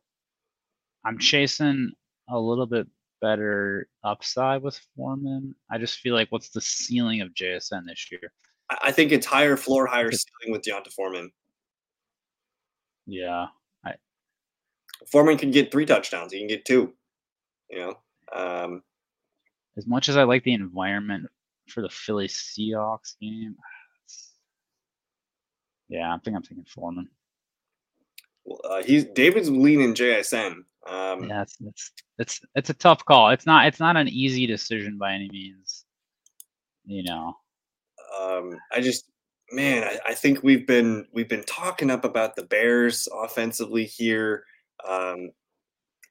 I'm chasing a little bit better upside with Foreman. I just feel like what's the ceiling of JSN this year? I think it's higher floor, higher ceiling with D'Onta Foreman. Yeah. I, Foreman can get three touchdowns. He can get two. You know. Um, as much as I like the environment for the Philly Seahawks game, <sighs> yeah, I think I'm thinking Foreman. Uh, he's David's leaning JSN. Um, yeah, it's, it's it's it's a tough call. It's not it's not an easy decision by any means. You know. Um, I just man, I, I, think we've been we've been talking up about the Bears offensively here. Um,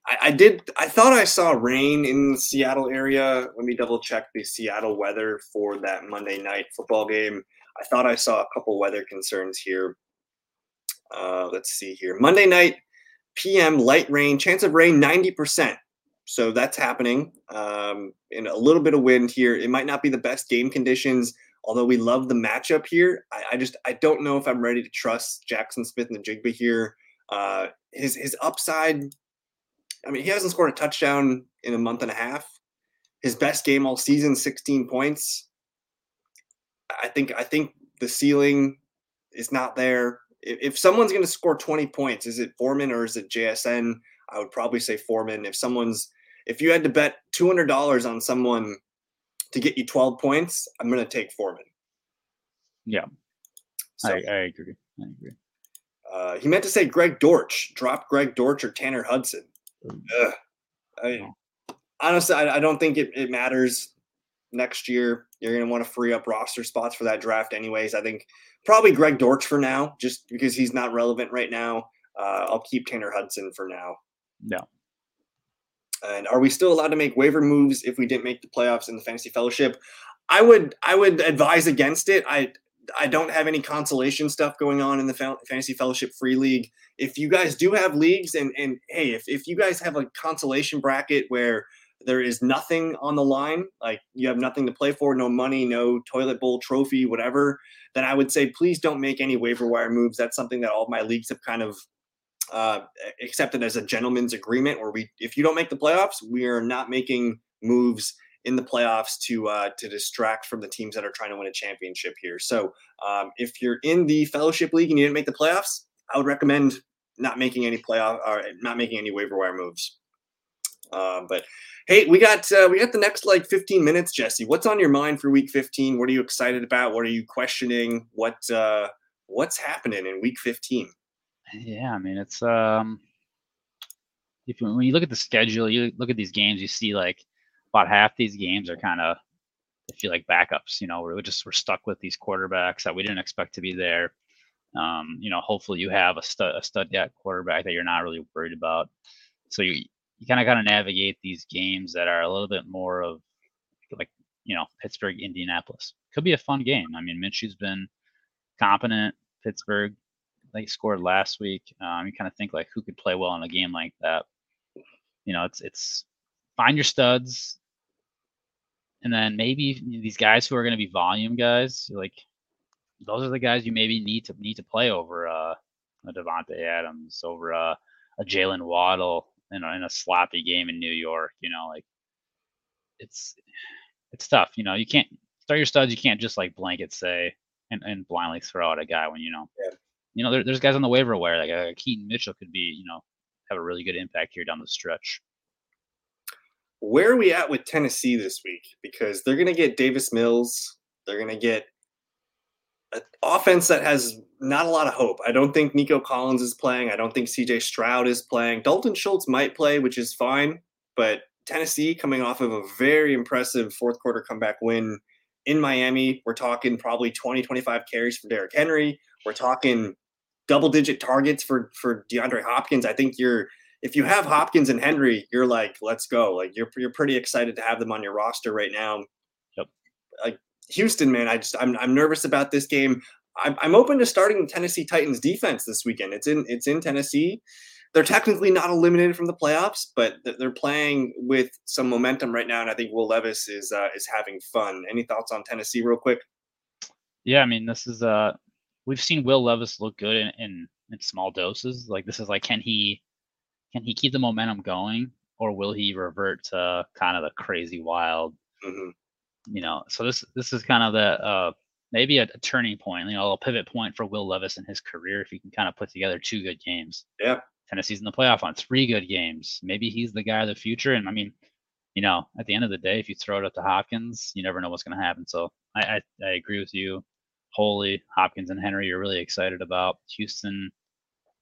I, I, did I thought I saw rain in the Seattle area. Let me double check the Seattle weather for that Monday night football game. I thought I saw a couple weather concerns here. Uh, let's see here. Monday night, PM, light rain, chance of rain 90%. So that's happening. Um, and a little bit of wind here. It might not be the best game conditions, although we love the matchup here. I, I just I don't know if I'm ready to trust Jaxon Smith-Njigba here. Uh, his his upside. I mean, he hasn't scored a touchdown in a month and a half. His best game all season, 16 points. I think I think the ceiling is not there if, if someone's going to score 20 points, is it Foreman or is it JSN? I would probably say Foreman. If someone's, if you had to bet $200 on someone to get you 12 points, I'm going to take Foreman. Yeah. So, I, I agree. I agree. Uh, he meant to say Greg Dortch. Drop Greg Dortch or Tanner Hudson. Ugh. I, honestly, I, I don't think it, it matters next year. You're going to want to free up roster spots for that draft, anyways. I think probably Greg Dortch for now, just because he's not relevant right now. Uh, I'll keep Tanner Hudson for now. No. And are we still allowed to make waiver moves if we didn't make the playoffs in the fantasy fellowship? I would I would advise against it. I I don't have any consolation stuff going on in the fantasy fellowship free league. If you guys do have leagues and and hey, if if you guys have a consolation bracket where there is nothing on the line, like you have nothing to play for, no money, no toilet bowl trophy, whatever, then I would say please don't make any waiver wire moves. That's something that all my leagues have kind of uh, accepted as a gentleman's agreement where we if you don't make the playoffs, we are not making moves in the playoffs to uh, to distract from the teams that are trying to win a championship here. So um, if you're in the fellowship league and you didn't make the playoffs, I would recommend not making any playoff or not making any waiver wire moves. Uh, but Hey, we got uh, we got the next like 15 minutes, Jesse. What's on your mind for Week 15? What are you excited about? What are you questioning? What uh, what's happening in Week 15? Yeah, I mean it's um, if you, when you look at the schedule, you look at these games, you see like about half these games are kind of I feel like backups. You know, we're just we're stuck with these quarterbacks that we didn't expect to be there. Um, you know, hopefully you have a stud a stud quarterback that you're not really worried about. So you you kind of got to navigate these games that are a little bit more of like you know Pittsburgh Indianapolis could be a fun game. I mean Minshew's been competent. Pittsburgh they scored last week. Um, you kind of think like who could play well in a game like that. You know, it's it's find your studs, and then maybe these guys who are going to be volume guys, like those are the guys you maybe need to need to play over uh, a Davante Adams, over uh, a Jaylen Waddle in a, in a sloppy game in New York. You know, like it's it's tough. You know, you can't start your studs. You can't just like blanket say and, and blindly throw out a guy when you know. Yeah. You know, there, there's guys on the waiver wire like uh, Keaton Mitchell could be, you know, have a really good impact here down the stretch. Where are we at with Tennessee this week? Because they're going to get Davis Mills. They're going to get offense that has not a lot of hope. I don't think Nico Collins is playing. I don't think CJ Stroud is playing. Dalton Schultz might play, which is fine. But Tennessee coming off of a very impressive fourth quarter comeback win in Miami. We're talking probably 20, 25 carries for Derrick Henry. We're talking double digit targets for for DeAndre Hopkins. I think you're if you have Hopkins and Henry, you're like, let's go. Like you're you're pretty excited to have them on your roster right now. Yep. Like Houston, man, I just I'm I'm nervous about this game. I'm, I'm open to starting the Tennessee Titans defense this weekend. It's in it's in Tennessee. They're technically not eliminated from the playoffs, but they're playing with some momentum right now, and I think Will Levis is uh, is having fun. Any thoughts on Tennessee, real quick? Yeah, I mean, this is uh, we've seen Will Levis look good in, in in small doses. Like this is like, can he can he keep the momentum going, or will he revert to kind of the crazy wild? Mm-hmm you know, so this this is kind of the uh, maybe a, a, turning point, you know, a pivot point for Will Levis in his career if he can kind of put together two good games. Yeah. Tennessee's in the playoff on three good games. Maybe he's the guy of the future. And I mean, you know, at the end of the day, if you throw it up to Hopkins, you never know what's going to happen. So I, I, I agree with you. Holy Hopkins and Henry, you're really excited about Houston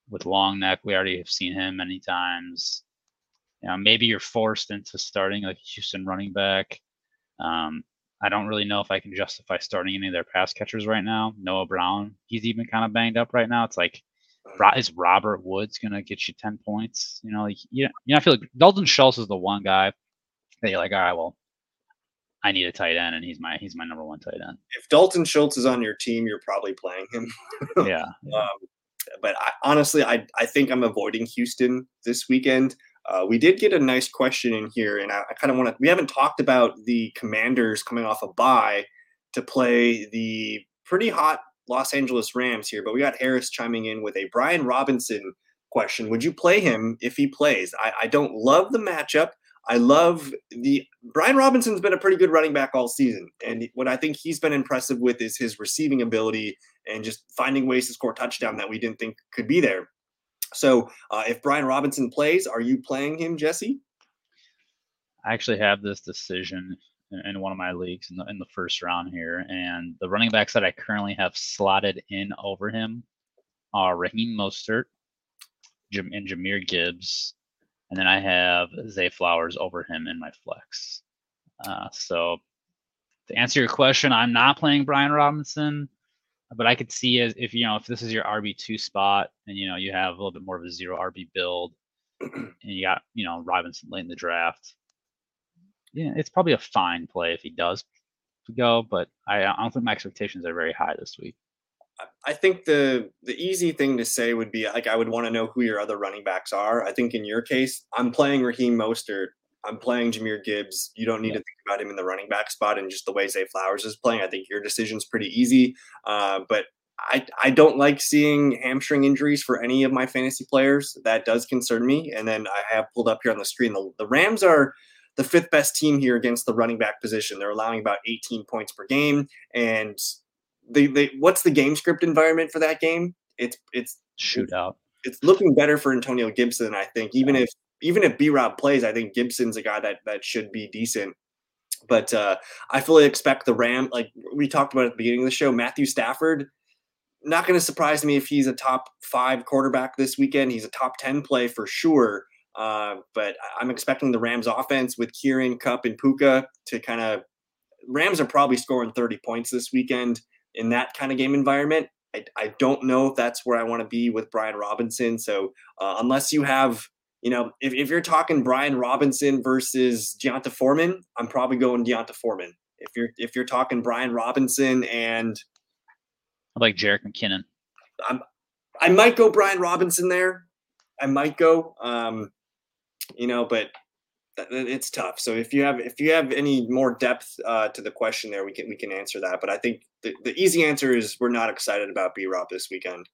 with long neck. We already have seen him many times. You know, maybe you're forced into starting like Houston running back. Um, I don't really know if I can justify starting any of their pass catchers right now. Noah Brown, he's even kind of banged up right now. It's like, is Robert Woods gonna get you ten points? You know, like you know, you know, I feel like Dalton Schultz is the one guy that you're like, all right, well, I need a tight end, and he's my he's my number one tight end. If Dalton Schultz is on your team, you're probably playing him. yeah. <laughs> Um, but I, honestly, I I think I'm avoiding Houston this weekend. Uh, we did get a nice question in here, and I, I kind of want to. We haven't talked about the Commanders coming off a bye to play the pretty hot Los Angeles Rams here, but we got Harris chiming in with a Brian Robinson question. Would you play him if he plays? I, I don't love the matchup. I love the Brian Robinson's been a pretty good running back all season, and what I think he's been impressive with is his receiving ability and just finding ways to score touchdown that we didn't think could be there. So uh, if Brian Robinson plays, are you playing him, Jesse? I actually have this decision in one of my leagues in the, in the first round here, and the running backs that I currently have slotted in over him are Raheem Mostert and Jahmyr Gibbs, and then I have Zay Flowers over him in my flex. Uh, so to answer your question, I'm not playing Brian Robinson but I could see as if you know if this is your RB two spot and you know you have a little bit more of a zero RB build, <clears throat> and you got you know Robinson late in the draft. Yeah, it's probably a fine play if he does go, but I, I don't think my expectations are very high this week. I think the the easy thing to say would be like I would want to know who your other running backs are. I think in your case, I'm playing Raheem Mostert I'm playing Jahmyr Gibbs. You don't need yeah. to think about him in the running back spot and just the way Zay Flowers is playing. I think your decision's pretty easy. Uh, but I, I don't like seeing hamstring injuries for any of my fantasy players. That does concern me. And then I have pulled up here on the screen the, the Rams are the fifth best team here against the running back position. They're allowing about 18 points per game. And they, they what's the game script environment for that game? It's it's shootout. It's looking better for Antonio Gibson, I think, even yeah. if even if B Rob plays, I think Gibson's a guy that that should be decent. But uh, I fully expect the Ram, like we talked about at the beginning of the show, Matthew Stafford. Not going to surprise me if he's a top five quarterback this weekend. He's a top ten play for sure. Uh, but I'm expecting the Rams offense with Kyren, Kupp, and Puka to kind of. Rams are probably scoring 30 points this weekend in that kind of game environment. I, I don't know if that's where I want to be with Brian Robinson. So uh, unless you have, you know, if, if you're talking Brian Robinson versus D'Onta Foreman, I'm probably going D'Onta Foreman. If you're if you're talking Brian Robinson and I like Jerick McKinnon. I'm I might go Brian Robinson there. I might go. Um, you know, but it's tough. So if you have if you have any more depth uh, to the question there, we can we can answer that. But I think the, the easy answer is we're not excited about B Rob this weekend.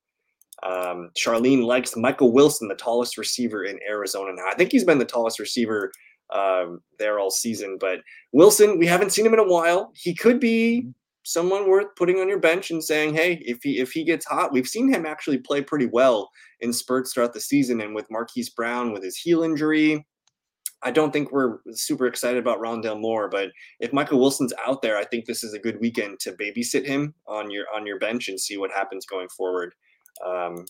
Um, Charlene likes Michael Wilson, the tallest receiver in Arizona now. I think he's been the tallest receiver um, there all season. But Wilson, we haven't seen him in a while. He could be someone worth putting on your bench and saying, "Hey, if he if he gets hot, we've seen him actually play pretty well in spurts throughout the season." And with Marquise Brown with his heel injury, I don't think we're super excited about Rondale Moore, but if Michael Wilson's out there, I think this is a good weekend to babysit him on your on your bench and see what happens going forward. Um,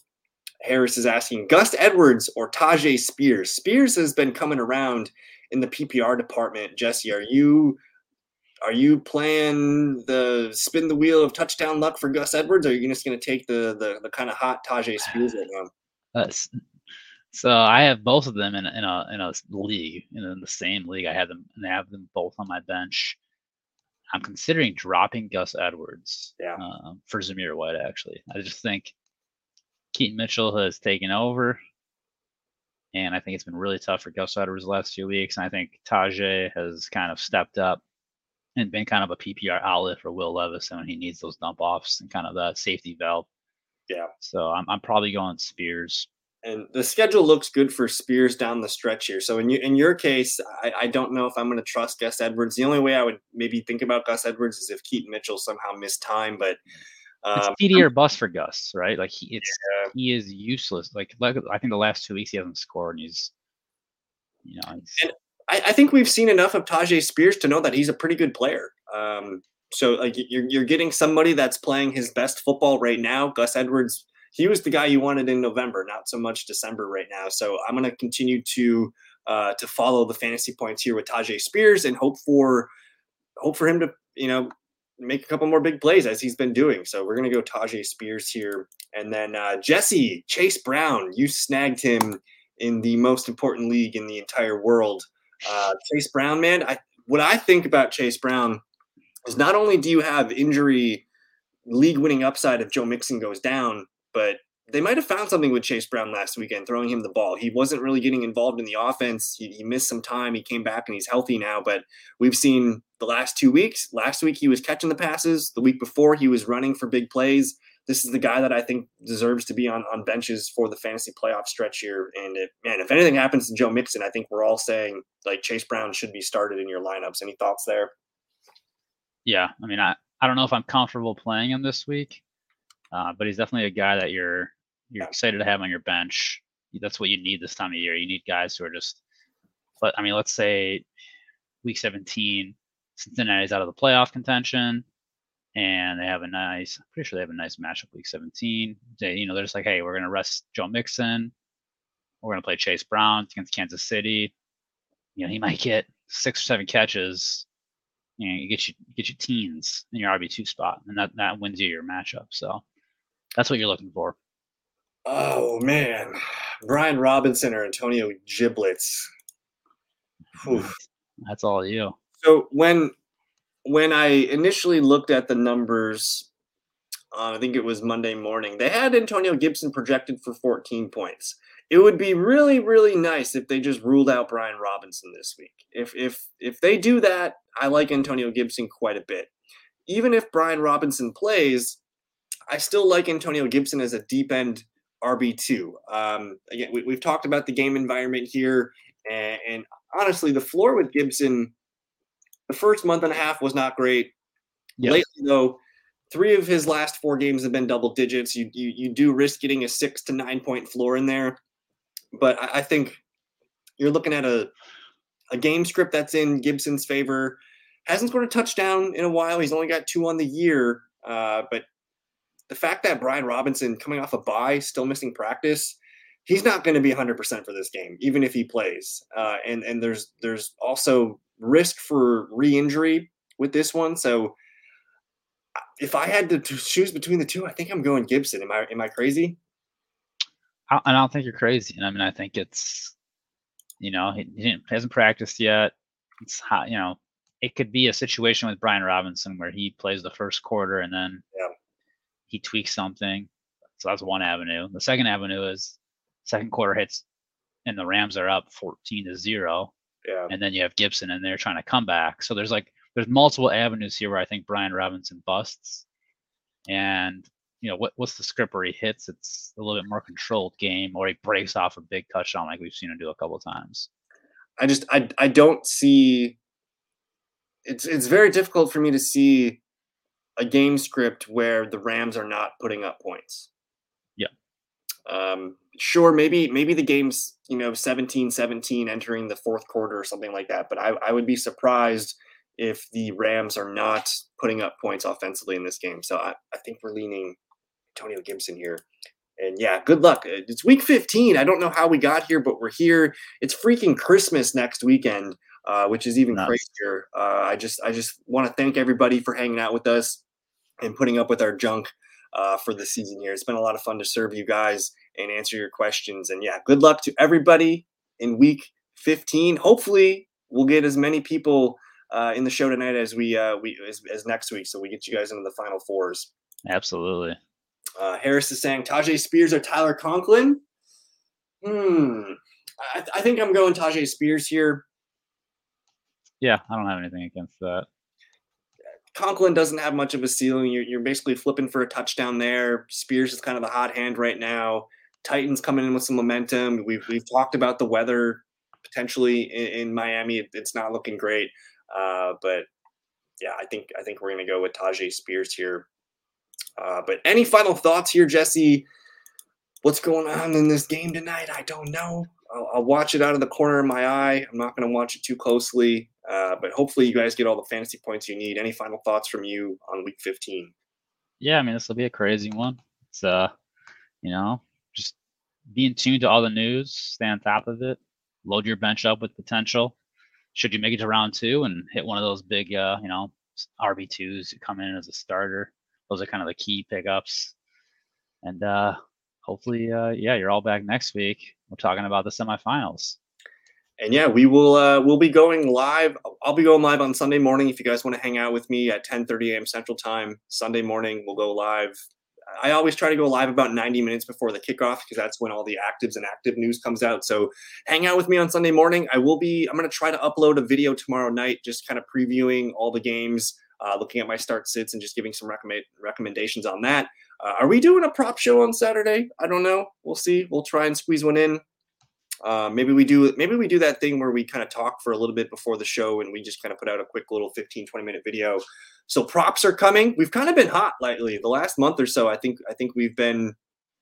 Harris is asking Gus Edwards or Tyjae Spears. Spears has been coming around in the PPR department. Jesse, are you are you playing the spin the wheel of touchdown luck for Gus Edwards, or are you just going to take the the, the kind of hot Tyjae Spears right now? Uh, so I have both of them in a, in a in a league, in the same league. I have them and I have them both on my bench. I'm considering dropping Gus Edwards yeah. uh, for Zamir White. Actually, I just think Keaton Mitchell has taken over, and I think it's been really tough for Gus Edwards the last few weeks. And I think Tyjae has kind of stepped up and been kind of a PPR outlet for Will Levis when he needs those dump offs and kind of that safety valve. Yeah. So I'm I'm probably going Spears and the schedule looks good for Spears down the stretch here. So in you, in your case, I, I don't know if I'm going to trust Gus Edwards. The only way I would maybe think about Gus Edwards is if Keaton Mitchell somehow missed time, but um, it's TD or bust for Gus, right? Like he, it's yeah. he is useless. Like, like I think the last two weeks he hasn't scored, and he's you know. He's, I, I, think we've seen enough of Tyjae Spears to know that he's a pretty good player. Um, so like you're you're getting somebody that's playing his best football right now. Gus Edwards he was the guy you wanted in November, not so much December right now. So I'm going to continue to uh, to follow the fantasy points here with Tyjae Spears and hope for hope for him to you know make a couple more big plays as he's been doing. So we're going to go Tyjae Spears here, and then uh, Jesse Chase Brown. You snagged him in the most important league in the entire world. Uh, Chase Brown, man. I what I think about Chase Brown is not only do you have injury league winning upside if Joe Mixon goes down, but they might have found something with Chase Brown last weekend, throwing him the ball. He wasn't really getting involved in the offense. He, he, missed some time. He came back and he's healthy now. But we've seen the last two weeks. Last week he was catching the passes. The week before he was running for big plays. This is the guy that I think deserves to be on, on benches for the fantasy playoff stretch here. And it, man, if anything happens to Joe Mixon, I think we're all saying like Chase Brown should be started in your lineups. Any thoughts there? Yeah, I mean, I, I don't know if I'm comfortable playing him this week. Uh, but he's definitely a guy that you're you're excited to have on your bench. That's what you need this time of year. You need guys who are just. But I mean, let's say week 17, Cincinnati's out of the playoff contention, and they have a nice. I'm pretty sure they have a nice matchup week 17. They, you know, they're just like, hey, we're gonna rest Joe Mixon. We're gonna play Chase Brown against Kansas City. You know, he might get six or seven catches you know, you get you get your teens in your RB two spot, and that that wins you your matchup. So that's what you're looking for. Oh man, Brian Robinson or Antonio Giblets. Whew. That's all you. So when when I initially looked at the numbers, uh, I think it was Monday morning. They had Antonio Gibson projected for 14 points. It would be really, really nice if they just ruled out Brian Robinson this week. If if if they do that, I like Antonio Gibson quite a bit. Even if Brian Robinson plays, I still like Antonio Gibson as a deep end RB2. Um, again, we, have talked about the game environment here. And, and, honestly, the floor with Gibson, the first month and a half was not great. Yep. Lately, though, three of his last four games have been double digits. You, you, you do risk getting a six to nine point floor in there. But I, I think you're looking at a, a game script that's in Gibson's favor. Hasn't scored a touchdown in a while. He's only got two on the year. Uh, but the fact that Brian Robinson coming off a bye, still missing practice, he's not going to be 100% for this game, even if he plays. Uh, and and there's there's also risk for re-injury with this one. So if I had to choose between the two, I think I'm going Gibson. Am I am I crazy? I, I don't think you're crazy. And I mean, I think it's you know he, he hasn't practiced yet. It's hot, you know. It could be a situation with Brian Robinson where he plays the first quarter and then yeah. He tweaks something. So that's one avenue. The second avenue is second quarter hits and the Rams are up 14 to 0. Yeah. And then you have Gibson and they're trying to come back. So there's like there's multiple avenues here where I think Brian Robinson busts. And you know, what what's the script where he hits? It's a little bit more controlled game, or he breaks off a big touchdown like we've seen him do a couple times. I just I I don't see. It's it's very difficult for me to see a game script where the Rams are not putting up points. Yeah. Um, sure, maybe maybe the game's you know 17-17 entering the fourth quarter or something like that, but I, I would be surprised if the Rams are not putting up points offensively in this game. So I, I think we're leaning Antonio Gibson here. And yeah, good luck. It's week 15. I don't know how we got here, but we're here. It's freaking Christmas next weekend, uh, which is even nice. crazier. Uh, I just I just want to thank everybody for hanging out with us and putting up with our junk uh, for the season here. It's been a lot of fun to serve you guys and answer your questions. And yeah, good luck to everybody in week 15. Hopefully, we'll get as many people uh, in the show tonight as we uh, we as, as next week, so we get you guys into the final fours. Absolutely. Uh, Harris is saying Tyjae Spears or Tyler Conklin. Hmm. I, I think I'm going Tyjae Spears here. Yeah, I don't have anything against that. Conklin doesn't have much of a ceiling. You're, you're basically flipping for a touchdown there. Spears is kind of the hot hand right now. Titans coming in with some momentum. We've, we've talked about the weather potentially in, in Miami. It's not looking great. Uh, but yeah, I think I think we're going to go with Tyjae Spears here. Uh, but any final thoughts here, Jesse? What's going on in this game tonight? I don't know. I'll, I'll watch it out of the corner of my eye. I'm not going to watch it too closely, uh, but hopefully you guys get all the fantasy points you need. Any final thoughts from you on Week 15? Yeah, I mean this will be a crazy one. It's uh, you know, just be in tune to all the news, stay on top of it, load your bench up with potential should you make it to round two and hit one of those big, uh, you know, RB twos come in as a starter, those are kind of the key pickups. And uh, hopefully, uh, yeah, you're all back next week. We're talking about the semifinals. And yeah, we will. Uh, we'll be going live. I'll be going live on Sunday morning. If you guys want to hang out with me at 10:30 a.m. Central Time, Sunday morning, we'll go live I always try to go live about 90 minutes before the kickoff because that's when all the actives and active news comes out. So hang out with me on Sunday morning. I will be, I'm going to try to upload a video tomorrow night, just kind of previewing all the games, uh, looking at my start sits and just giving some recommend, recommendations on that. Uh, are we doing a prop show on Saturday? I don't know. We'll see. We'll try and squeeze one in. Uh, maybe we do maybe we do that thing where we kind of talk for a little bit before the show and we just kind of put out a quick little 15 20 minute video. So props are coming. We've kind of been hot lately. The last month or so i think i think we've been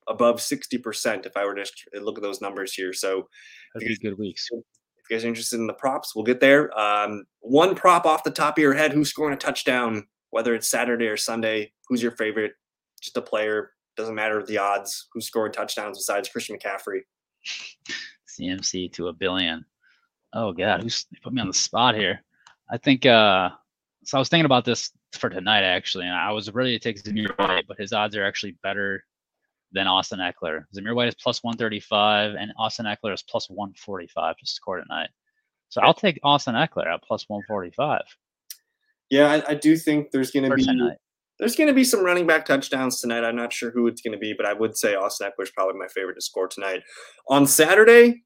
above 60% if i were to look at those numbers here. So That'd good weeks. if you guys are interested in the props we'll get there. Um, one prop off the top of your head who's scoring a touchdown whether it's saturday or sunday who's your favorite? Just a player doesn't matter the odds who scored touchdowns besides christian mccaffrey CMC to a billion. Oh God, who's put me on the spot here? I think. uh So I was thinking about this for tonight actually, and I was ready to take Zamir White, but his odds are actually better than Austin Ekeler. Zamir White is plus 135, and Austin Ekeler is plus 145 to score tonight. So I'll take Austin Ekeler at plus 145. Yeah, I, I do think there's going to be tonight. There's going to be some running back touchdowns tonight. I'm not sure who it's going to be, but I would say Austin Ekeler is probably my favorite to score tonight. On Saturday,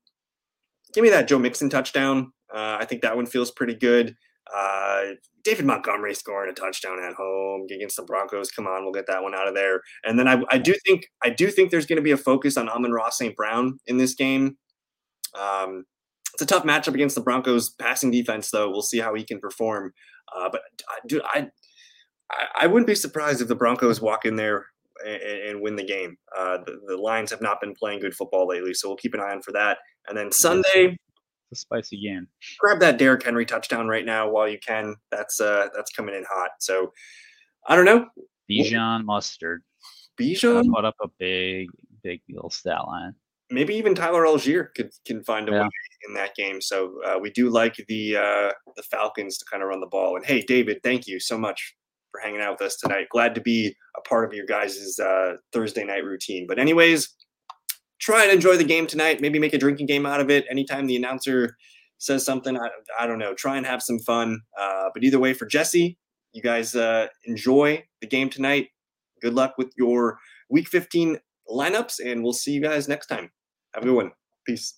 give me that Joe Mixon touchdown. Uh, I think that one feels pretty good. Uh, David Montgomery scoring a touchdown at home against the Broncos. Come on, we'll get that one out of there. And then I, I do think I do think there's going to be a focus on Amon-Ra St. Brown in this game. Um, it's a tough matchup against the Broncos passing defense, though. We'll see how he can perform. Uh, but I, I, I wouldn't be surprised if the Broncos walk in there and, and win the game. Uh, the, the Lions have not been playing good football lately, so we'll keep an eye on for that. And then Sunday, the spicy game. Grab that Derrick Henry touchdown right now while you can. That's uh that's coming in hot. So I don't know. Bijan Mustard. Bijan put up a big, big little stat line. Maybe even Tyler Allgeier could can find a yeah. way in that game. So uh, we do like the uh, the Falcons to kind of run the ball. And hey, David, thank you so much for hanging out with us tonight. Glad to be a part of your guys' uh, Thursday night routine. But anyways, try and enjoy the game tonight. Maybe make a drinking game out of it. Anytime the announcer says something, I, I don't know. Try and have some fun. Uh, but either way, for Jesse, you guys uh, enjoy the game tonight. Good luck with your Week 15 lineups, and we'll see you guys next time. Have a good one. Peace.